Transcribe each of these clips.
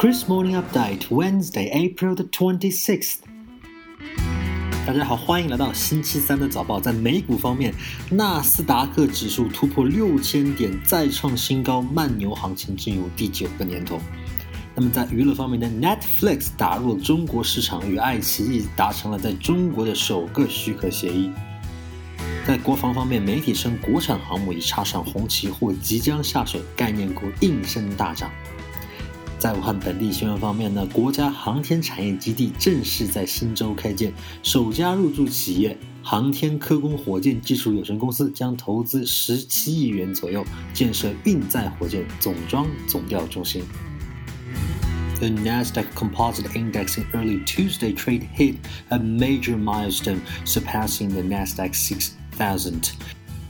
Chris Morning Update Wednesday, April the twenty sixth。大家好，欢迎来到星期三的早报。在美股方面，纳斯达克指数突破六千点，再创新高，慢牛行情进入第九个年头。那么在娱乐方面呢，Netflix 打入了中国市场，与爱奇艺达成了在中国的首个许可协议。在国防方面，媒体称国产航母已插上红旗或即将下水，概念股应声大涨。在武汉本地新闻方面呢，国家航天产业基地正式在新州开建，首家入驻企业航天科工火箭技术有限公司将投资十七亿元左右建设运载火箭总装总调中心。The Nasdaq Composite Index in early Tuesday trade hit a major milestone, surpassing the Nasdaq 6000.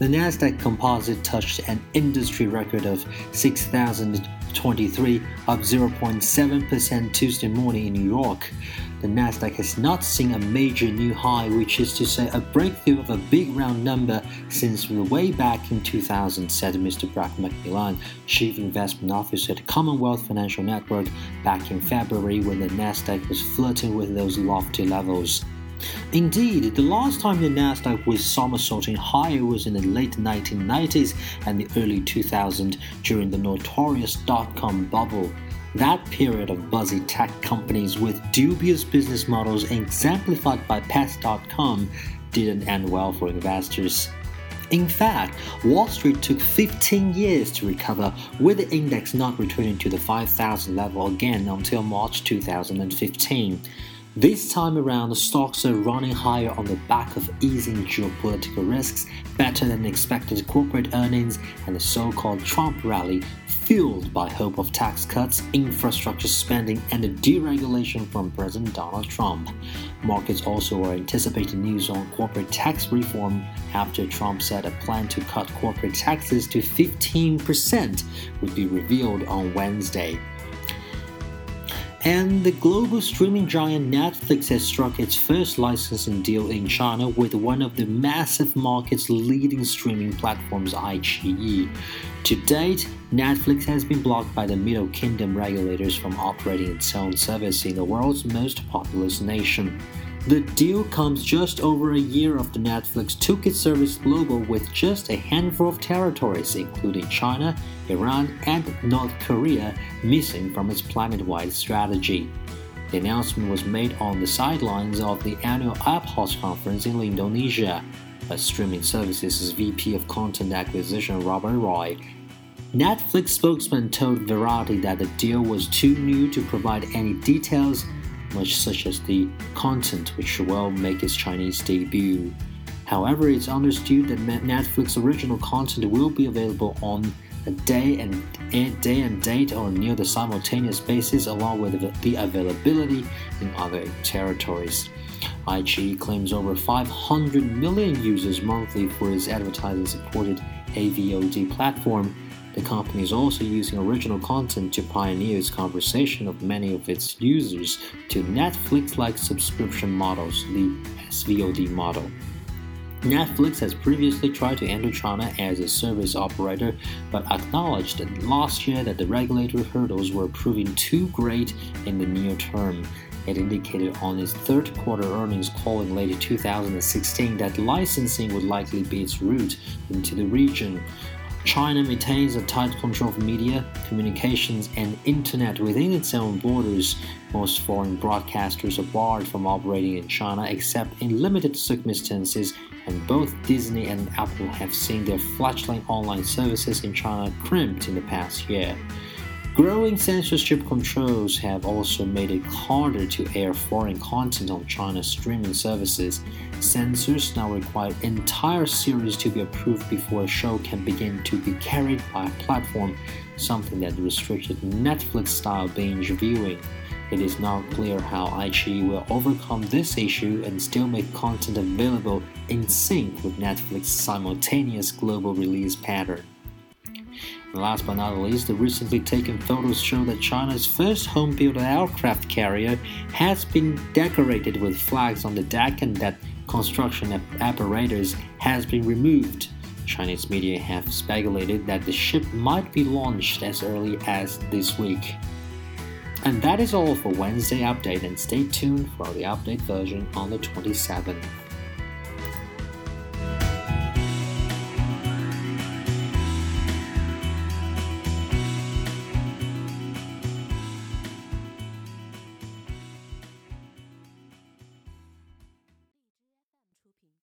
The Nasdaq Composite touched an industry record of 6,023, up 0.7% Tuesday morning in New York. The Nasdaq has not seen a major new high, which is to say a breakthrough of a big round number since way back in 2000, said Mr. Brad McMillan, Chief Investment Officer at Commonwealth Financial Network, back in February when the Nasdaq was flirting with those lofty levels. Indeed, the last time the Nasdaq was somersaulting higher was in the late 1990s and the early 2000s during the notorious dot-com bubble. That period of buzzy tech companies with dubious business models exemplified by Pets.com didn't end well for investors. In fact, Wall Street took 15 years to recover, with the index not returning to the 5,000 level again until March 2015. This time around, stocks are running higher on the back of easing geopolitical risks, better than expected corporate earnings, and the so called Trump rally, fueled by hope of tax cuts, infrastructure spending, and the deregulation from President Donald Trump. Markets also are anticipating news on corporate tax reform after Trump said a plan to cut corporate taxes to 15% would be revealed on Wednesday. And the global streaming giant Netflix has struck its first licensing deal in China with one of the massive market's leading streaming platforms, iQIYI. To date, Netflix has been blocked by the Middle Kingdom regulators from operating its own service in the world's most populous nation. The deal comes just over a year after Netflix took its service global with just a handful of territories, including China, Iran, and North Korea, missing from its planet wide strategy. The announcement was made on the sidelines of the annual APOS conference in Indonesia. A streaming services VP of Content Acquisition Robert Roy Netflix spokesman told Variety that the deal was too new to provide any details much such as the content which will make its Chinese debut. However, it's understood that Netflix original content will be available on a day and a day and date or near the simultaneous basis, along with the availability in other territories. iQIYI claims over 500 million users monthly for its advertising-supported AVOD platform the company is also using original content to pioneer its conversation of many of its users to Netflix like subscription models, the SVOD model. Netflix has previously tried to enter China as a service operator, but acknowledged last year that the regulatory hurdles were proving too great in the near term. It indicated on its third quarter earnings call in late 2016 that licensing would likely be its route into the region. China maintains a tight control of media, communications, and internet within its own borders. Most foreign broadcasters are barred from operating in China except in limited circumstances, and both Disney and Apple have seen their fledgling online services in China crimped in the past year. Growing censorship controls have also made it harder to air foreign content on China's streaming services. Censors now require entire series to be approved before a show can begin to be carried by a platform, something that restricted Netflix style binge viewing. It is not clear how iQIYI will overcome this issue and still make content available in sync with Netflix's simultaneous global release pattern. Last but not least, the recently taken photos show that China's first home built aircraft carrier has been decorated with flags on the deck and that construction apparatus has been removed. Chinese media have speculated that the ship might be launched as early as this week. And that is all for Wednesday update and stay tuned for the update version on the 27th.